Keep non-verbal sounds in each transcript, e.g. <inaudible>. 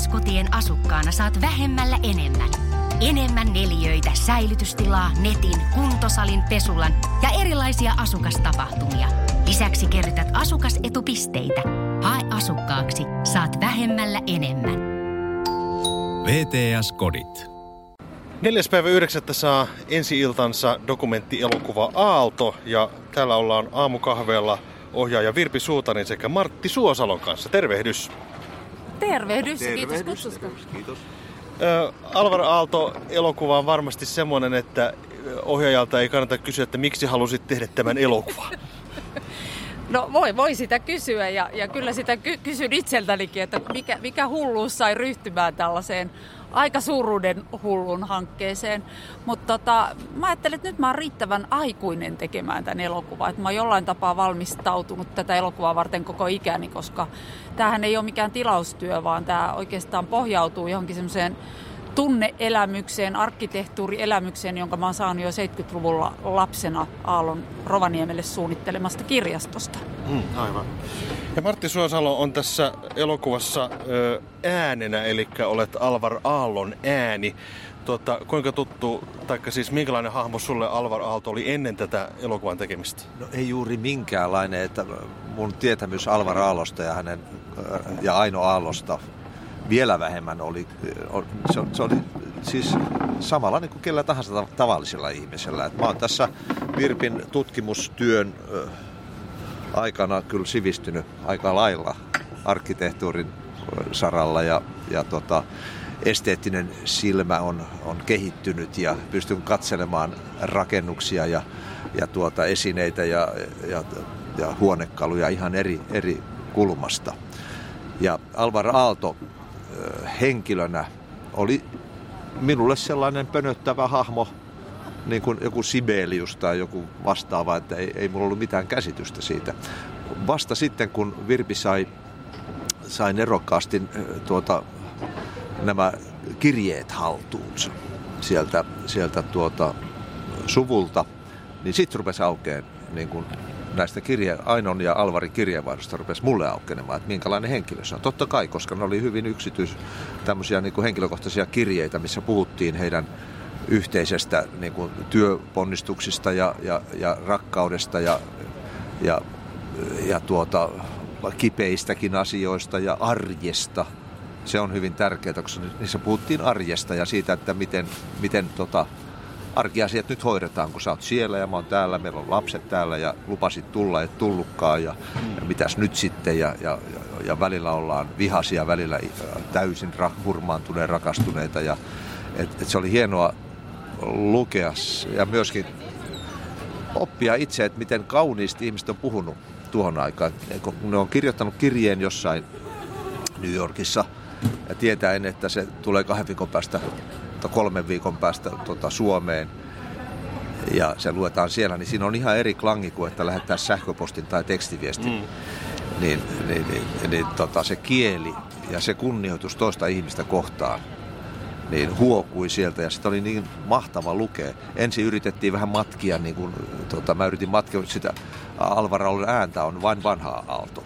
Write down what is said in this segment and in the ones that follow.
VTS-kotien asukkaana saat vähemmällä enemmän. Enemmän neliöitä, säilytystilaa, netin, kuntosalin, pesulan ja erilaisia asukastapahtumia. Lisäksi kerrytät asukasetupisteitä. Hae asukkaaksi, saat vähemmällä enemmän. VTS-kodit. 4. päivä 9. saa ensi-iltansa dokumenttielokuva Aalto ja täällä ollaan aamukahveella ohjaaja Virpi Suutanin sekä Martti Suosalon kanssa. Tervehdys! Tervehdys, kiitos kutsusta. Kiitos. Ö, Alvar Aalto elokuva on varmasti semmoinen, että ohjaajalta ei kannata kysyä, että miksi halusit tehdä tämän elokuvan. <laughs> <laughs> No voi, voi sitä kysyä ja, ja kyllä sitä ky- kysyn itseltänikin, että mikä, mikä hulluus sai ryhtymään tällaiseen aika suuruuden hullun hankkeeseen. Mutta tota, mä ajattelin, että nyt mä oon riittävän aikuinen tekemään tämän elokuvan. Että mä oon jollain tapaa valmistautunut tätä elokuvaa varten koko ikäni, koska tämähän ei ole mikään tilaustyö, vaan tämä oikeastaan pohjautuu johonkin semmoiseen tunneelämykseen, arkkitehtuurielämykseen, jonka mä oon saanut jo 70-luvulla lapsena Aallon Rovaniemelle suunnittelemasta kirjastosta. Mm, aivan. Ja Martti Suosalo on tässä elokuvassa ö, äänenä, eli olet Alvar Aallon ääni. Tuota, kuinka tuttu, taikka siis minkälainen hahmo sulle Alvar Aalto oli ennen tätä elokuvan tekemistä? No ei juuri minkäänlainen, että mun tietämys Alvar Aallosta ja hänen ja Aino Aallosta vielä vähemmän oli, se, se oli siis samalla niin kuin kellä tahansa tavallisella ihmisellä. Et mä oon tässä Virpin tutkimustyön aikana kyllä sivistynyt aika lailla arkkitehtuurin saralla ja, ja tota, esteettinen silmä on, on kehittynyt ja pystyn katselemaan rakennuksia ja, ja tuota, esineitä ja, ja, ja huonekaluja ihan eri, eri kulmasta. Ja Alvar Aalto henkilönä oli minulle sellainen pönöttävä hahmo, niin kuin joku Sibelius tai joku vastaava, että ei, ei mulla ollut mitään käsitystä siitä. Vasta sitten, kun Virpi sai, sai nerokkaasti tuota, nämä kirjeet haltuunsa sieltä, sieltä tuota, suvulta, niin sitten rupesi aukeen niin kuin näistä kirje, Ainon ja Alvarin kirjeenvaihdosta rupesi mulle aukenemaan, että minkälainen henkilö se on. Totta kai, koska ne oli hyvin yksityis, tämmöisiä niin kuin henkilökohtaisia kirjeitä, missä puhuttiin heidän yhteisestä niin kuin työponnistuksista ja, ja, ja rakkaudesta ja, ja, ja tuota, kipeistäkin asioista ja arjesta. Se on hyvin tärkeää, koska niissä puhuttiin arjesta ja siitä, että miten, miten tota, arkiasiat nyt hoidetaan, kun sä oot siellä ja mä oon täällä, meillä on lapset täällä ja lupasit tulla, et tullutkaan ja, ja mitäs nyt sitten ja, ja, ja, ja välillä ollaan vihaisia, välillä täysin ra, hurmaantuneen rakastuneita ja et, et se oli hienoa lukea ja myöskin oppia itse, että miten kauniisti ihmiset on puhunut tuohon aikaan. Kun ne on kirjoittanut kirjeen jossain New Yorkissa ja tietäen, että se tulee kahden viikon päästä kolmen viikon päästä tota, Suomeen ja se luetaan siellä, niin siinä on ihan eri klangi kuin että lähettää sähköpostin tai tekstiviestin. Mm. Niin, niin, niin, niin tota, se kieli ja se kunnioitus toista ihmistä kohtaan niin huokui sieltä ja sitä oli niin mahtava lukea. Ensin yritettiin vähän matkia, niin kuin, tota, mä yritin matkia, sitä Alvar ääntä on vain vanha aalto.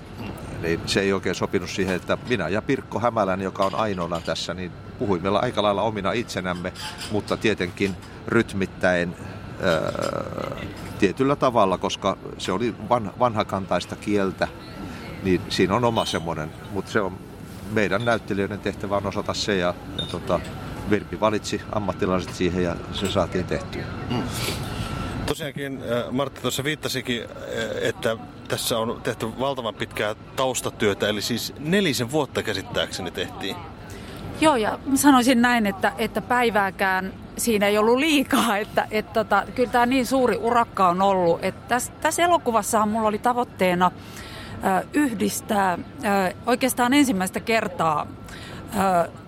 Niin se ei oikein sopinut siihen, että minä ja Pirkko Hämälän, joka on ainoana tässä, niin puhuimme aika lailla omina itsenämme, mutta tietenkin rytmittäen ää, tietyllä tavalla, koska se oli van, vanhakantaista kieltä, niin siinä on oma semmoinen, mutta se on meidän näyttelijöiden tehtävä on osata se ja, ja tota, Virpi valitsi ammattilaiset siihen ja se saatiin tehtyä. Mm. Tosiaankin Martti tuossa viittasikin, että tässä on tehty valtavan pitkää taustatyötä, eli siis nelisen vuotta käsittääkseni tehtiin. Joo, ja sanoisin näin, että, että päivääkään siinä ei ollut liikaa, <laughs> että, että tota, kyllä tämä niin suuri urakka on ollut. Että tässä, tässä elokuvassahan mulla oli tavoitteena yhdistää oikeastaan ensimmäistä kertaa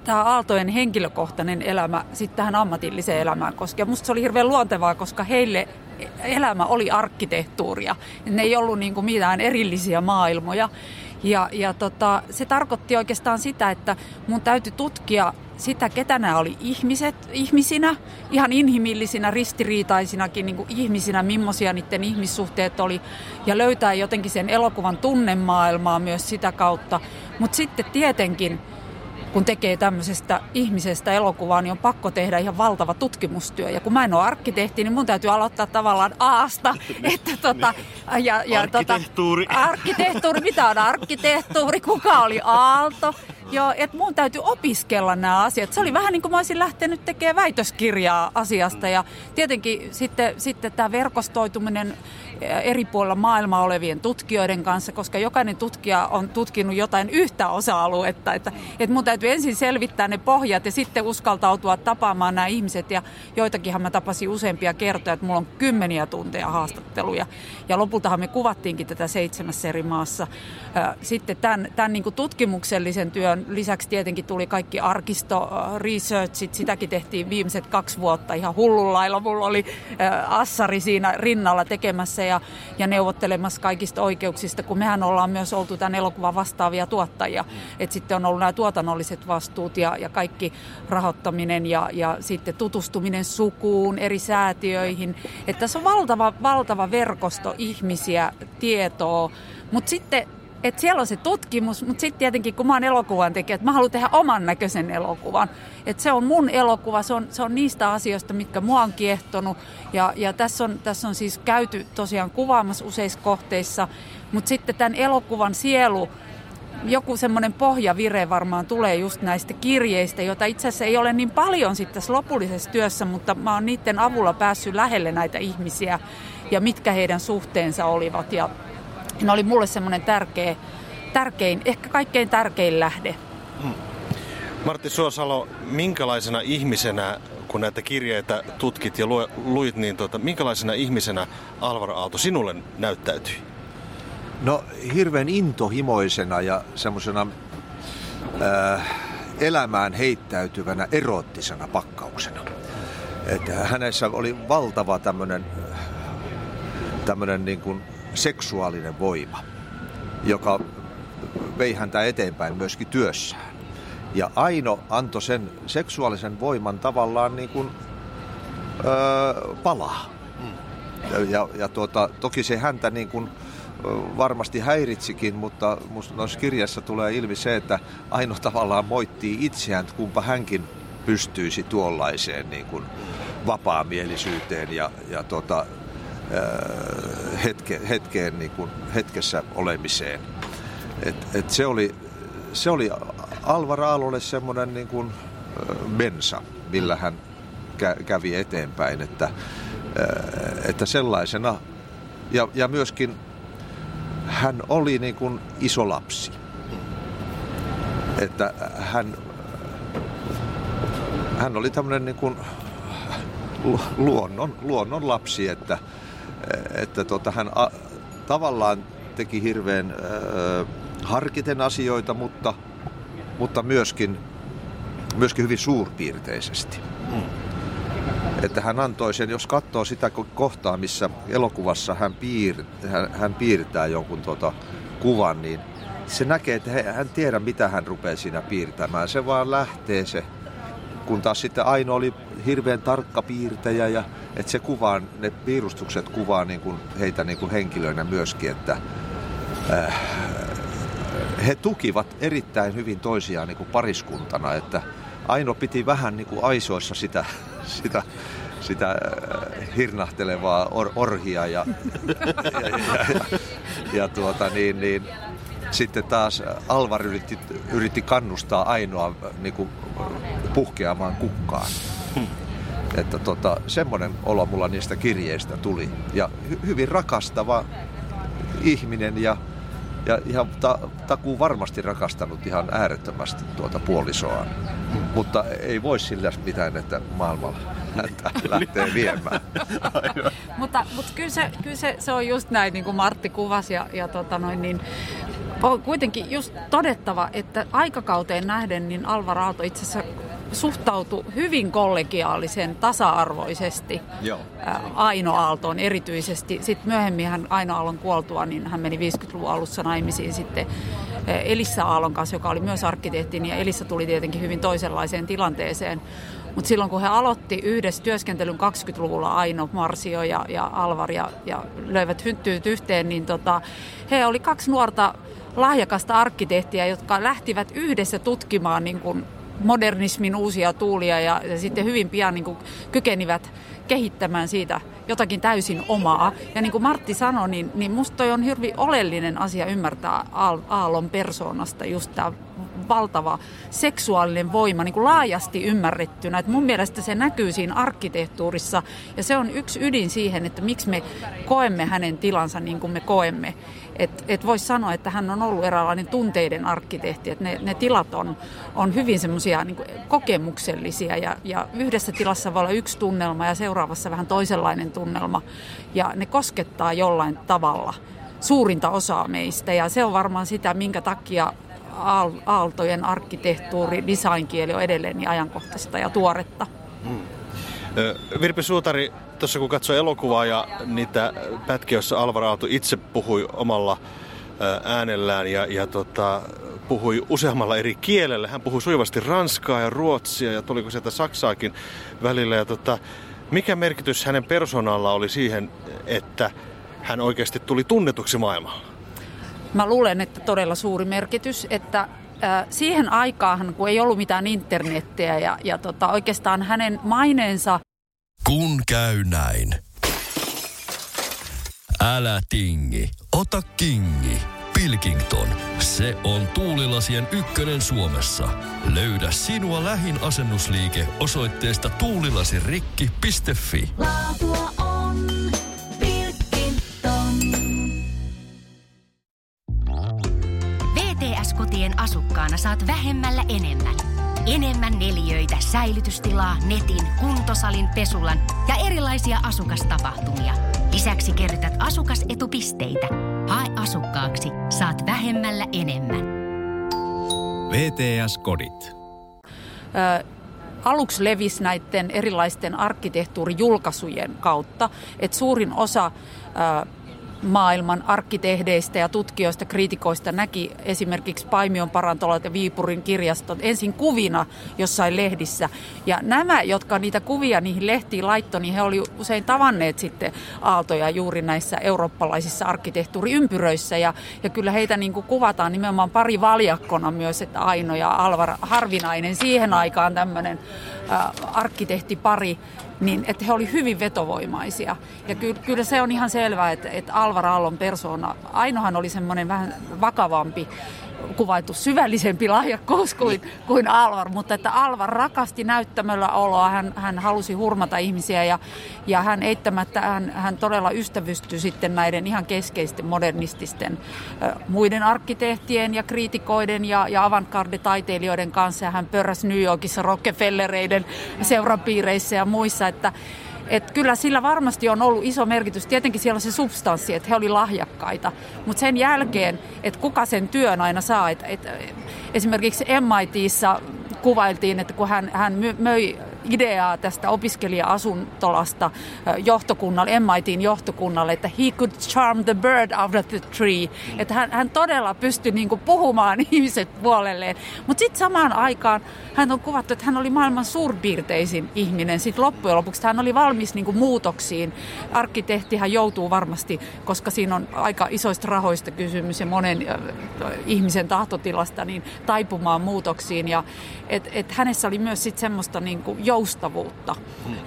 tämä Aaltojen henkilökohtainen elämä sitten tähän ammatilliseen elämään, koska musta se oli hirveän luontevaa, koska heille elämä oli arkkitehtuuria. Ne ei ollut niin kuin mitään erillisiä maailmoja. Ja, ja tota, se tarkoitti oikeastaan sitä, että mun täytyy tutkia sitä, ketä nämä oli ihmiset, ihmisinä, ihan inhimillisinä, ristiriitaisinakin niin kuin ihmisinä, millaisia niiden ihmissuhteet oli, ja löytää jotenkin sen elokuvan tunnemaailmaa myös sitä kautta. Mutta sitten tietenkin kun tekee tämmöisestä ihmisestä elokuvaa, niin on pakko tehdä ihan valtava tutkimustyö. Ja kun mä en ole arkkitehti, niin mun täytyy aloittaa tavallaan aasta. <laughs> Että tota, ja, ja arkkitehtuuri. Tota, arkkitehtuuri, mitä on arkkitehtuuri, kuka oli Aalto. Joo, että mun täytyy opiskella nämä asiat. Se oli vähän niin kuin mä olisin lähtenyt tekemään väitöskirjaa asiasta. Ja tietenkin sitten, sitten tämä verkostoituminen eri puolilla maailmaa olevien tutkijoiden kanssa, koska jokainen tutkija on tutkinut jotain yhtä osa-aluetta. Että, että mun täytyy ensin selvittää ne pohjat ja sitten uskaltautua tapaamaan nämä ihmiset. Ja joitakinhan mä tapasin useampia kertoja, että mulla on kymmeniä tunteja haastatteluja. Ja lopultahan me kuvattiinkin tätä seitsemässä eri maassa. Sitten tämän, tämän niin kuin tutkimuksellisen työn lisäksi tietenkin tuli kaikki arkisto, researchit, sitäkin tehtiin viimeiset kaksi vuotta ihan hullunlailla. Mulla oli assari siinä rinnalla tekemässä ja, ja neuvottelemassa kaikista oikeuksista, kun mehän ollaan myös oltu tämän elokuvan vastaavia tuottajia. Mm. Et sitten on ollut nämä tuotannolliset vastuut ja, ja kaikki rahoittaminen ja, ja sitten tutustuminen sukuun, eri säätiöihin. Että tässä on valtava, valtava verkosto ihmisiä, tietoa, mutta sitten että siellä on se tutkimus, mutta sitten tietenkin kun mä oon elokuvan tekijä, että mä haluan tehdä oman näköisen elokuvan. Että se on mun elokuva, se on, se on niistä asioista, mitkä mua on kiehtonut. Ja, ja tässä, on, tässä on siis käyty tosiaan kuvaamassa useissa kohteissa, mutta sitten tämän elokuvan sielu, joku semmoinen pohjavire varmaan tulee just näistä kirjeistä, joita itse asiassa ei ole niin paljon sitten tässä lopullisessa työssä, mutta mä oon niiden avulla päässyt lähelle näitä ihmisiä ja mitkä heidän suhteensa olivat. Ja ne oli mulle semmoinen tärkeä, tärkein, ehkä kaikkein tärkein lähde. Hmm. Martti Suosalo, minkälaisena ihmisenä, kun näitä kirjeitä tutkit ja luit, niin tota, minkälaisena ihmisenä Alvaro Aalto sinulle näyttäytyi? No hirveän intohimoisena ja semmoisena äh, elämään heittäytyvänä eroottisena pakkauksena. Että hänessä oli valtava tämmöinen tämmöinen niin kuin seksuaalinen voima, joka vei häntä eteenpäin myöskin työssään. Ja Aino antoi sen seksuaalisen voiman tavallaan niin kuin, öö, palaa. Ja, ja, ja tuota, toki se häntä niin kuin, varmasti häiritsikin, mutta noissa kirjassa tulee ilmi se, että Aino tavallaan moittii itseään, että kumpa hänkin pystyisi tuollaiseen niin kuin vapaamielisyyteen ja, ja tuota, hetke, hetkeen, niin kuin, hetkessä olemiseen. Et, et se, oli, se oli Alvar Aalolle semmoinen niin kuin bensa, millä hän kä, kävi eteenpäin, että, että sellaisena ja, ja myöskin hän oli niin kuin iso lapsi. Että hän, hän oli tämmöinen niin kuin luonnon, luonnon lapsi, että, että tota, hän a, tavallaan teki hirveän äh, harkiten asioita, mutta, mutta myöskin, myöskin hyvin suurpiirteisesti. Mm. Että hän antoi sen, jos katsoo sitä kohtaa, missä elokuvassa hän, piir, hän, hän piirtää jonkun tota kuvan, niin se näkee, että hän tiedä, mitä hän rupeaa siinä piirtämään. Se vaan lähtee se, kun taas sitten Aino oli hirveän tarkka piirtäjä ja että se kuvaa, ne piirustukset kuvaa niin kuin heitä niin kuin henkilöinä myöskin, että äh, he tukivat erittäin hyvin toisiaan niin kuin pariskuntana, että Aino piti vähän niin kuin aisoissa sitä, sitä, sitä äh, hirnahtelevaa or, orhia ja, ja, ja, ja, ja tuota, niin, niin, sitten taas Alvar yritti, yritti kannustaa Ainoa niin kuin, puhkeamaan kukkaan. Hmm. Että tota, semmoinen olo mulla niistä kirjeistä tuli. Ja hy- hyvin rakastava ihminen ja, ja ihan ta- takuu varmasti rakastanut ihan äärettömästi tuota puolisoaan. Mutta ei voi sillä mitään, että maailmalla <laughs> häntä lähtee viemään. mutta, mutta kyllä, se, kyllä se, se, on just näin, niin kuin Martti kuvasi. Ja, ja tota noin, niin, on kuitenkin just todettava, että aikakauteen nähden niin Alvar Aalto itse asiassa suhtautui hyvin kollegiaalisen, tasa-arvoisesti Joo. Aino Aaltoon erityisesti. Sitten myöhemmin hän Aino Aallon kuoltua, niin hän meni 50-luvun alussa naimisiin sitten Elissa Aallon kanssa, joka oli myös arkkitehti, niin Elissa tuli tietenkin hyvin toisenlaiseen tilanteeseen. Mutta silloin kun he aloitti yhdessä työskentelyn 20-luvulla Aino, Marsio ja, ja Alvar ja, ja löivät hyntyyt yhteen, niin tota, he oli kaksi nuorta lahjakasta arkkitehtiä, jotka lähtivät yhdessä tutkimaan niin kuin modernismin uusia tuulia ja, ja sitten hyvin pian niin kuin kykenivät kehittämään siitä jotakin täysin omaa. Ja niin kuin Martti sanoi, niin, niin musta toi on hyvin oleellinen asia ymmärtää Aallon persoonasta just tämä valtava seksuaalinen voima niin kuin laajasti ymmärrettynä. Et mun mielestä se näkyy siinä arkkitehtuurissa ja se on yksi ydin siihen, että miksi me koemme hänen tilansa niin kuin me koemme. Et, et voisi sanoa, että hän on ollut eräänlainen tunteiden arkkitehti, että ne, ne tilat on, on hyvin semmoisia niin kokemuksellisia ja, ja yhdessä tilassa voi olla yksi tunnelma ja seuraavassa vähän toisenlainen tunnelma ja ne koskettaa jollain tavalla suurinta osaa meistä ja se on varmaan sitä, minkä takia aaltojen arkkitehtuuri, designkieli on edelleen niin ajankohtaista ja tuoretta. Hmm. Virpi Suutari, tuossa kun katsoi elokuvaa ja niitä pätkiä, joissa Alvar Aalto itse puhui omalla äänellään ja, ja tota, puhui useammalla eri kielellä. Hän puhui sujuvasti ranskaa ja ruotsia ja tuliko sieltä saksaakin välillä. Ja tota, mikä merkitys hänen persoonalla oli siihen, että hän oikeasti tuli tunnetuksi maailmalla? Mä luulen, että todella suuri merkitys, että siihen aikaan, kun ei ollut mitään internettiä ja, ja tota, oikeastaan hänen maineensa... Kun käy näin. Älä tingi, ota kingi. Pilkington, se on tuulilasien ykkönen Suomessa. Löydä sinua lähin asennusliike osoitteesta tuulilasirikki.fi. Laatua VTS-kotien asukkaana saat vähemmällä enemmän. Enemmän neliöitä, säilytystilaa, netin, kuntosalin, pesulan ja erilaisia asukastapahtumia. Lisäksi kerrytät asukasetupisteitä. Hae asukkaaksi, saat vähemmällä enemmän. VTS-kodit. Ö, aluksi levisi näiden erilaisten arkkitehtuurijulkaisujen kautta, että suurin osa ö, maailman arkkitehdeistä ja tutkijoista, kriitikoista näki esimerkiksi Paimion parantolat ja Viipurin kirjastot ensin kuvina jossain lehdissä. Ja nämä, jotka niitä kuvia niihin lehtiin laittoi, niin he oli usein tavanneet sitten aaltoja juuri näissä eurooppalaisissa arkkitehtuuriympyröissä. Ja, ja kyllä heitä niin kuin kuvataan nimenomaan pari valjakkona myös, että Aino ja Alvar harvinainen siihen aikaan tämmöinen arkkitehtipari niin että he olivat hyvin vetovoimaisia. Ja kyllä, kyllä se on ihan selvää, että, että Alvar Aallon persona, Ainohan oli semmoinen vähän vakavampi kuvailtu syvällisempi lahjakkuus kuin, kuin Alvar, mutta että Alvar rakasti näyttämöllä oloa, hän, hän halusi hurmata ihmisiä ja, ja hän eittämättä, hän, hän todella ystävystyi sitten näiden ihan keskeisten modernististen äh, muiden arkkitehtien ja kriitikoiden ja, ja avantgarde-taiteilijoiden kanssa. Ja hän pörräsi New Yorkissa Rockefellereiden seurapiireissä ja muissa, että et kyllä sillä varmasti on ollut iso merkitys. Tietenkin siellä on se substanssi, että he oli lahjakkaita. Mutta sen jälkeen, että kuka sen työn aina saa. Et, et, esimerkiksi MITissä kuvailtiin, että kun hän, hän möi ideaa tästä opiskelija-asuntolasta johtokunnalle, MITin johtokunnalle, että he could charm the bird out of the tree. Mm. Että hän, hän todella pystyi niin kuin puhumaan <laughs> ihmiset puolelleen. Mutta sitten samaan aikaan hän on kuvattu, että hän oli maailman suurpiirteisin ihminen. Sitten loppujen lopuksi hän oli valmis niin kuin muutoksiin. Arkkitehtihän joutuu varmasti, koska siinä on aika isoista rahoista kysymys ja monen ihmisen tahtotilasta, niin taipumaan muutoksiin. Ja et, et hänessä oli myös sit semmoista niin kuin joustavuutta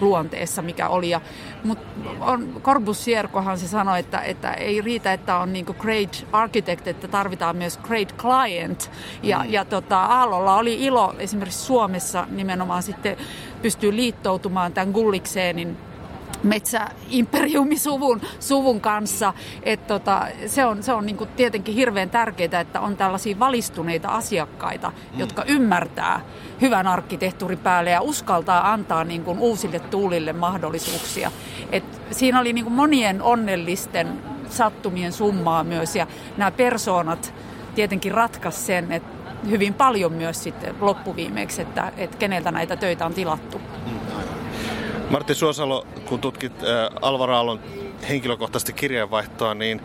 luonteessa, mikä oli. Mutta Corbusier, se sanoi, että, että ei riitä, että on niin great architect, että tarvitaan myös great client. Ja, mm. ja tota, Aallolla oli ilo esimerkiksi Suomessa nimenomaan sitten pystyy liittoutumaan tämän Gullikseenin metsäimperiumisuvun suvun kanssa. Et tota, se on, se on niinku tietenkin hirveän tärkeää, että on tällaisia valistuneita asiakkaita, mm. jotka ymmärtää hyvän arkkitehtuurin päälle ja uskaltaa antaa niinku uusille tuulille mahdollisuuksia. Et siinä oli niinku monien onnellisten sattumien summaa myös ja nämä persoonat tietenkin ratkaisi sen, että hyvin paljon myös sitten loppuviimeksi, että, että keneltä näitä töitä on tilattu. Martti Suosalo, kun tutkit äh, Alvar Aallon henkilökohtaisesti kirjeenvaihtoa, niin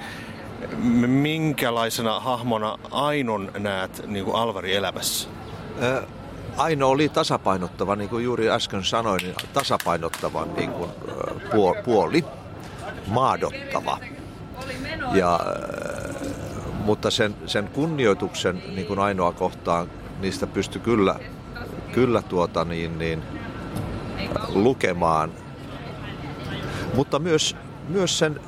minkälaisena hahmona Ainon näet niin kuin Alvari elämässä? Aino oli tasapainottava, niin kuin juuri äsken sanoin, niin tasapainottava niin kuin, puoli, maadottava. Ja, mutta sen, sen kunnioituksen niin kuin ainoa kohtaan niistä pystyi kyllä, kyllä tuota niin, niin, lukemaan. Mutta myös, myös sen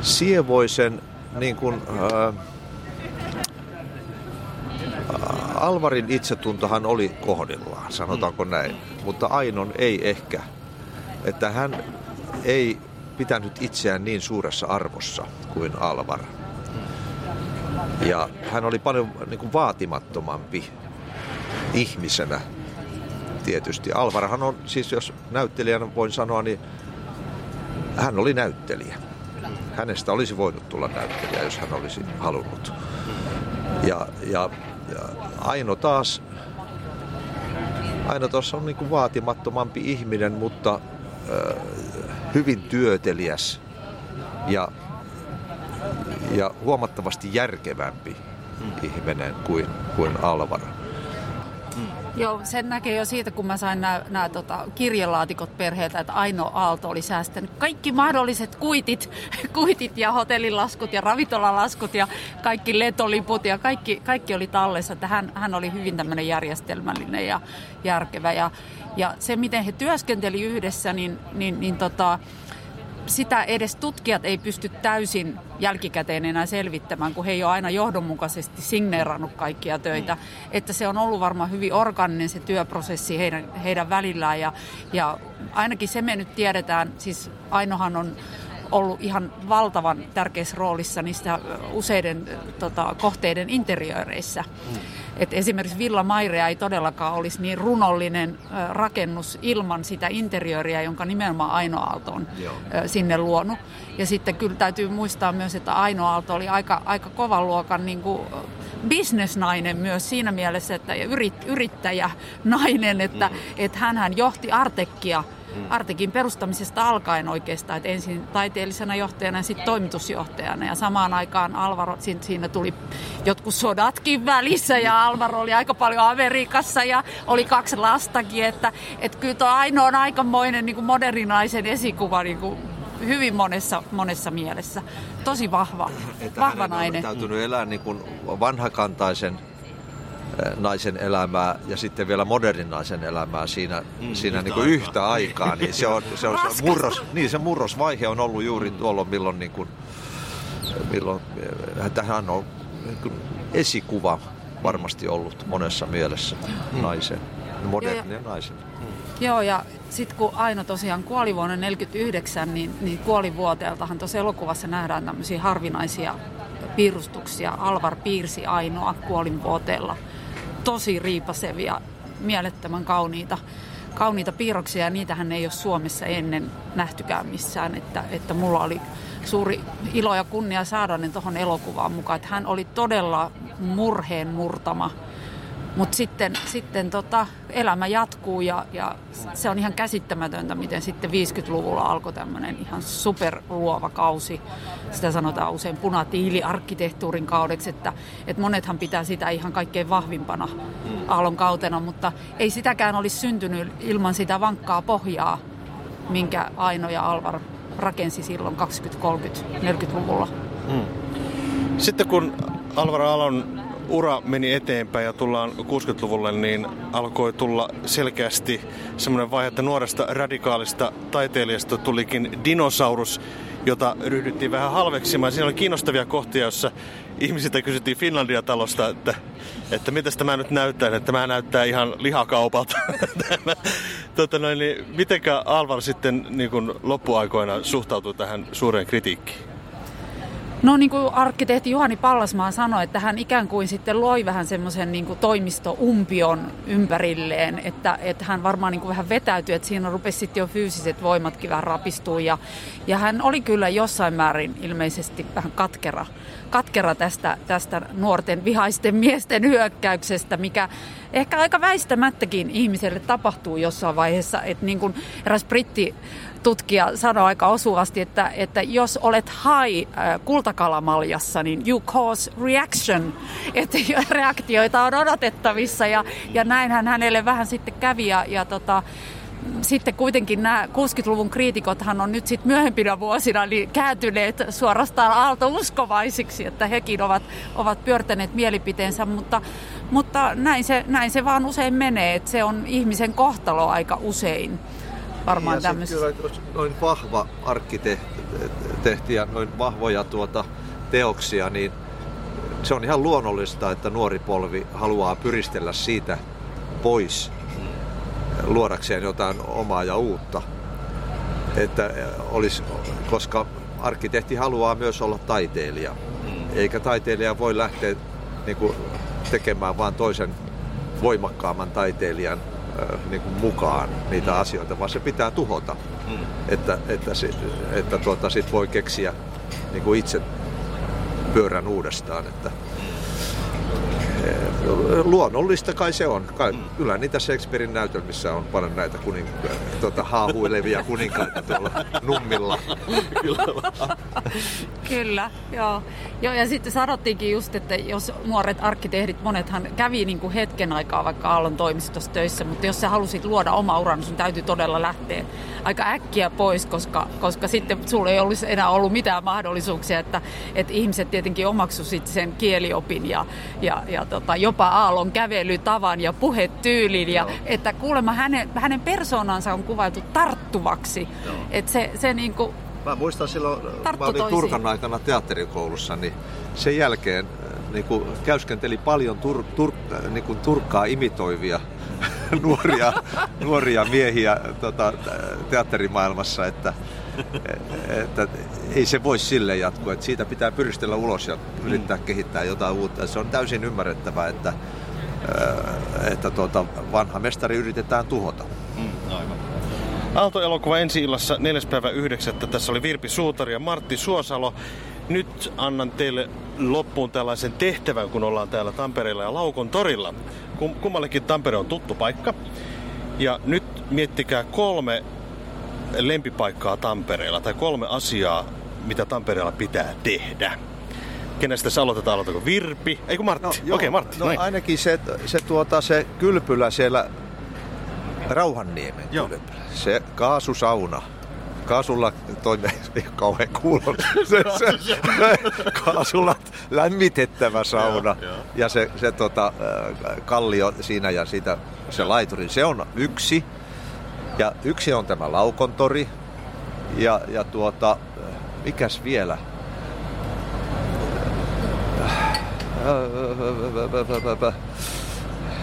sievoisen niin kuin, ää, Alvarin itsetuntohan oli kohdillaan, sanotaanko näin, mutta Ainon ei ehkä. Että hän ei pitänyt itseään niin suuressa arvossa kuin Alvar. Ja hän oli paljon niin kuin vaatimattomampi ihmisenä tietysti. Alvarhan on, siis jos näyttelijänä voin sanoa, niin hän oli näyttelijä. Hänestä olisi voinut tulla näyttelijä, jos hän olisi halunnut. Ja, ja, ja Aino taas, Aino tuossa on niin kuin vaatimattomampi ihminen, mutta äh, hyvin työteliäs ja, ja huomattavasti järkevämpi ihminen kuin, kuin Alvaro. Joo, sen näkee jo siitä, kun mä sain nämä tota, kirjelaatikot perheeltä, että Aino Aalto oli säästänyt kaikki mahdolliset kuitit, <laughs> kuitit ja hotellilaskut ja ravintolalaskut ja kaikki letoliput ja kaikki, kaikki oli tallessa. Että hän, hän oli hyvin tämmöinen järjestelmällinen ja järkevä. Ja, ja se, miten he työskenteli yhdessä, niin, niin, niin tota, sitä edes tutkijat ei pysty täysin jälkikäteen enää selvittämään, kun he ei ole aina johdonmukaisesti signeerannut kaikkia töitä. Mm. Että se on ollut varmaan hyvin organinen se työprosessi heidän, heidän välillään ja, ja ainakin se me nyt tiedetään, siis Ainohan on ollut ihan valtavan tärkeässä roolissa niistä useiden tota, kohteiden interiöreissä. Mm. Et esimerkiksi Villa Mairea ei todellakaan olisi niin runollinen rakennus ilman sitä interiöriä, jonka nimenomaan Aino Aalto on Joo. sinne luonut. Ja sitten kyllä täytyy muistaa myös, että Aino Aalto oli aika, aika kovan luokan niin kuin, bisnesnainen myös siinä mielessä, että yrit, yrittäjä nainen, että, mm. että hän johti Artekkia – Mm. Artekin perustamisesta alkaen oikeastaan, että ensin taiteellisena johtajana ja sitten toimitusjohtajana. Ja samaan aikaan Alvaro, siinä tuli jotkut sodatkin välissä ja Alvaro oli aika paljon Amerikassa ja oli kaksi lastakin, että, että kyllä tuo ainoa on aikamoinen niin kuin moderinaisen esikuva niin kuin hyvin monessa, monessa mielessä. Tosi vahva, että vahva nainen. on täytynyt elää niin kuin vanhakantaisen naisen elämää ja sitten vielä modernin naisen elämää siinä, mm, siinä yhtä, niin kuin aikaa. yhtä aikaa. Niin se, on, se, on, se, murros, niin se murrosvaihe on ollut juuri tuolloin, milloin, niin kuin, milloin tähän on niin kuin esikuva varmasti ollut monessa mielessä mm. naisen, modernin naisen. Mm. Joo, ja sitten kun Aino tosiaan kuoli vuonna 1949, niin, niin kuolivuoteeltahan tuossa elokuvassa nähdään tämmöisiä harvinaisia piirustuksia. Alvar piirsi Ainoa kuolinvuoteella tosi riipasevia, mielettömän kauniita, kauniita piirroksia ja niitähän ei ole Suomessa ennen nähtykään missään. Että, että mulla oli suuri ilo ja kunnia saada ne tuohon elokuvaan mukaan. Että hän oli todella murheen murtama mutta sitten, sitten tota, elämä jatkuu ja, ja se on ihan käsittämätöntä, miten sitten 50-luvulla alkoi tämmöinen ihan superluova kausi. Sitä sanotaan usein punatiili-arkkitehtuurin kaudeksi, että, että monethan pitää sitä ihan kaikkein vahvimpana aallon kautena, mutta ei sitäkään olisi syntynyt ilman sitä vankkaa pohjaa, minkä Aino ja Alvar rakensi silloin 20, 30, 40-luvulla. Hmm. Sitten kun Alvar Alon ura meni eteenpäin ja tullaan 60-luvulle, niin alkoi tulla selkeästi semmoinen vaihe, että nuoresta radikaalista taiteilijasta tulikin dinosaurus, jota ryhdyttiin vähän halveksimaan. Siinä oli kiinnostavia kohtia, joissa ihmisiltä kysyttiin Finlandia-talosta, että, että mitä tämä nyt näyttää, että tämä näyttää ihan lihakaupalta. <laughs> tota noin, niin mitenkä Alvar sitten niin loppuaikoina suhtautuu tähän suureen kritiikkiin? No niin kuin arkkitehti Juhani Pallasmaa sanoi, että hän ikään kuin sitten loi vähän semmoisen niin toimistoumpion ympärilleen, että, että hän varmaan niin kuin vähän vetäytyi, että siinä rupesi sitten jo fyysiset voimatkin vähän rapistua. Ja, ja hän oli kyllä jossain määrin ilmeisesti vähän katkera, katkera tästä, tästä nuorten vihaisten miesten hyökkäyksestä, mikä ehkä aika väistämättäkin ihmiselle tapahtuu jossain vaiheessa, että niin kuin eräs britti tutkija sanoi aika osuvasti, että, että jos olet hai äh, kulta kultakalamallassa, niin you cause reaction, että <laughs> reaktioita on odotettavissa. Ja, ja näinhän hänelle vähän sitten kävi ja, ja tota, sitten kuitenkin nämä 60-luvun kriitikothan on nyt sitten myöhempinä vuosina niin kääntyneet suorastaan aaltouskovaisiksi, että hekin ovat, ovat pyörtäneet mielipiteensä, mutta, mutta näin, se, näin se vaan usein menee, että se on ihmisen kohtalo aika usein varmaan ja tämmöisessä. Kyllä noin vahva arkkitehti ja noin vahvoja tuota teoksia, niin se on ihan luonnollista, että nuori polvi haluaa pyristellä siitä pois luodakseen jotain omaa ja uutta. Että olisi, koska arkkitehti haluaa myös olla taiteilija. Eikä taiteilija voi lähteä niin kuin, tekemään vain toisen voimakkaamman taiteilijan niin kuin mukaan niitä asioita, vaan se pitää tuhota. Mm. Että, että, että tuota, sit voi keksiä niin kuin itse pyörän uudestaan. Että, luonnollista kai se on. Kai, mm. Kyllä niitä Shakespearein näytelmissä on paljon näitä kuning, tuota, haahuilevia kuninkaita tuolla nummilla. Kyllä, joo. joo. Ja sitten sanottiinkin just, että jos nuoret arkkitehdit, monethan kävi niin kuin hetken aikaa vaikka Aallon toimistossa töissä, mutta jos sä halusit luoda oma uran, niin sun täytyy todella lähteä aika äkkiä pois, koska, koska sitten sulla ei olisi enää ollut mitään mahdollisuuksia, että, että ihmiset tietenkin omaksuivat sen kieliopin ja, ja, ja tota, jopa Aallon kävelytavan ja puhetyylin. Ja, että kuulemma hänen, hänen persoonansa on kuvailtu tarttuvaksi. Että se, se niin kuin Mä muistan silloin, mä olin Turkan aikana teatterikoulussa, niin sen jälkeen äh, niin kuin käyskenteli paljon tur, tur, äh, niin kuin turkkaa imitoivia <laughs> nuoria, nuoria miehiä tota, teatterimaailmassa, että, <laughs> että ei se voi sille jatkua. Että siitä pitää pyristellä ulos ja yrittää mm. kehittää jotain uutta. Se on täysin ymmärrettävää, että, äh, että tuota, vanha mestari yritetään tuhota. Mm, aivan. Aalto-elokuva ensi illassa 4. päivä 9. Tässä oli Virpi Suutari ja Martti Suosalo. Nyt annan teille loppuun tällaisen tehtävän, kun ollaan täällä Tampereella ja Laukon torilla. Kummallekin Tampere on tuttu paikka. Ja nyt miettikää kolme lempipaikkaa Tampereella tai kolme asiaa, mitä Tampereella pitää tehdä. Kenestä tässä aloitetaan? Aloitako Virpi? Ei kun Martti. No, Okei, okay, Martti. No, ainakin se, se, tuota, se kylpylä siellä Rauhanniemen Joo. kylpylä. Se kaasusauna. Kaasulla toimi, ei kauhean kuulon. <laughs> Se, se, kaasulla lämmitettävä sauna. Joo, joo. Ja se, se tota, kallio siinä ja siitä se laituri. Se on yksi. Ja yksi on tämä Laukontori. Ja, ja tuota, mikäs vielä?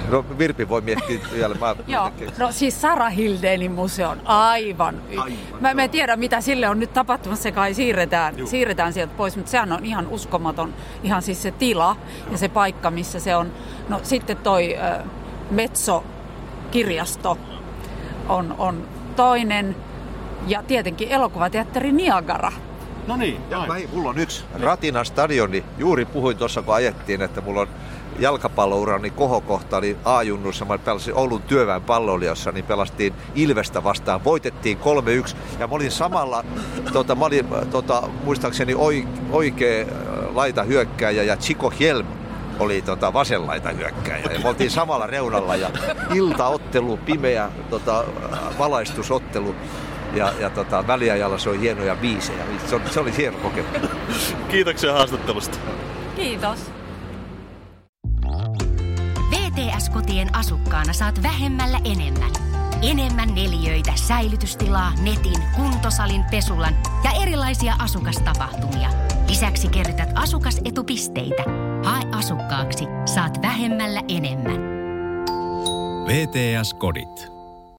No Virpi voi miettiä vielä. Mä <laughs> Joo, no siis Sara Hildenin museon, aivan. aivan mä, mä en tiedä mitä sille on nyt tapahtumassa, se kai siirretään, siirretään sieltä pois, mutta sehän on ihan uskomaton, ihan siis se tila ja se paikka, missä se on. No sitten toi äh, Metso-kirjasto on, on toinen ja tietenkin elokuvateatteri Niagara. No niin, ja mä, mulla on yksi Ratina stadioni. Juuri puhuin tuossa, kun ajettiin, että mulla on jalkapallourani kohokohta oli A-junnussa. Mä pelasin Oulun työväen palloilijossa, niin pelastiin Ilvestä vastaan. Voitettiin 3-1 ja mä olin samalla, tota, mä olin, tota, muistaakseni oikea laita hyökkääjä ja Chico Helm oli tota, vasenlaita hyökkääjä. Ja me oltiin samalla reunalla ja iltaottelu, pimeä tota, valaistusottelu. Ja, ja tota, väliajalla se oli hienoja biisejä. Se, oli, se oli hieno kokemus. Kiitoksia haastattelusta. Kiitos. VTS-kotien asukkaana saat vähemmällä enemmän. Enemmän neliöitä, säilytystilaa, netin, kuntosalin, pesulan ja erilaisia asukastapahtumia. Lisäksi kerrytät asukasetupisteitä. Hae asukkaaksi, saat vähemmällä enemmän. VTS-kodit.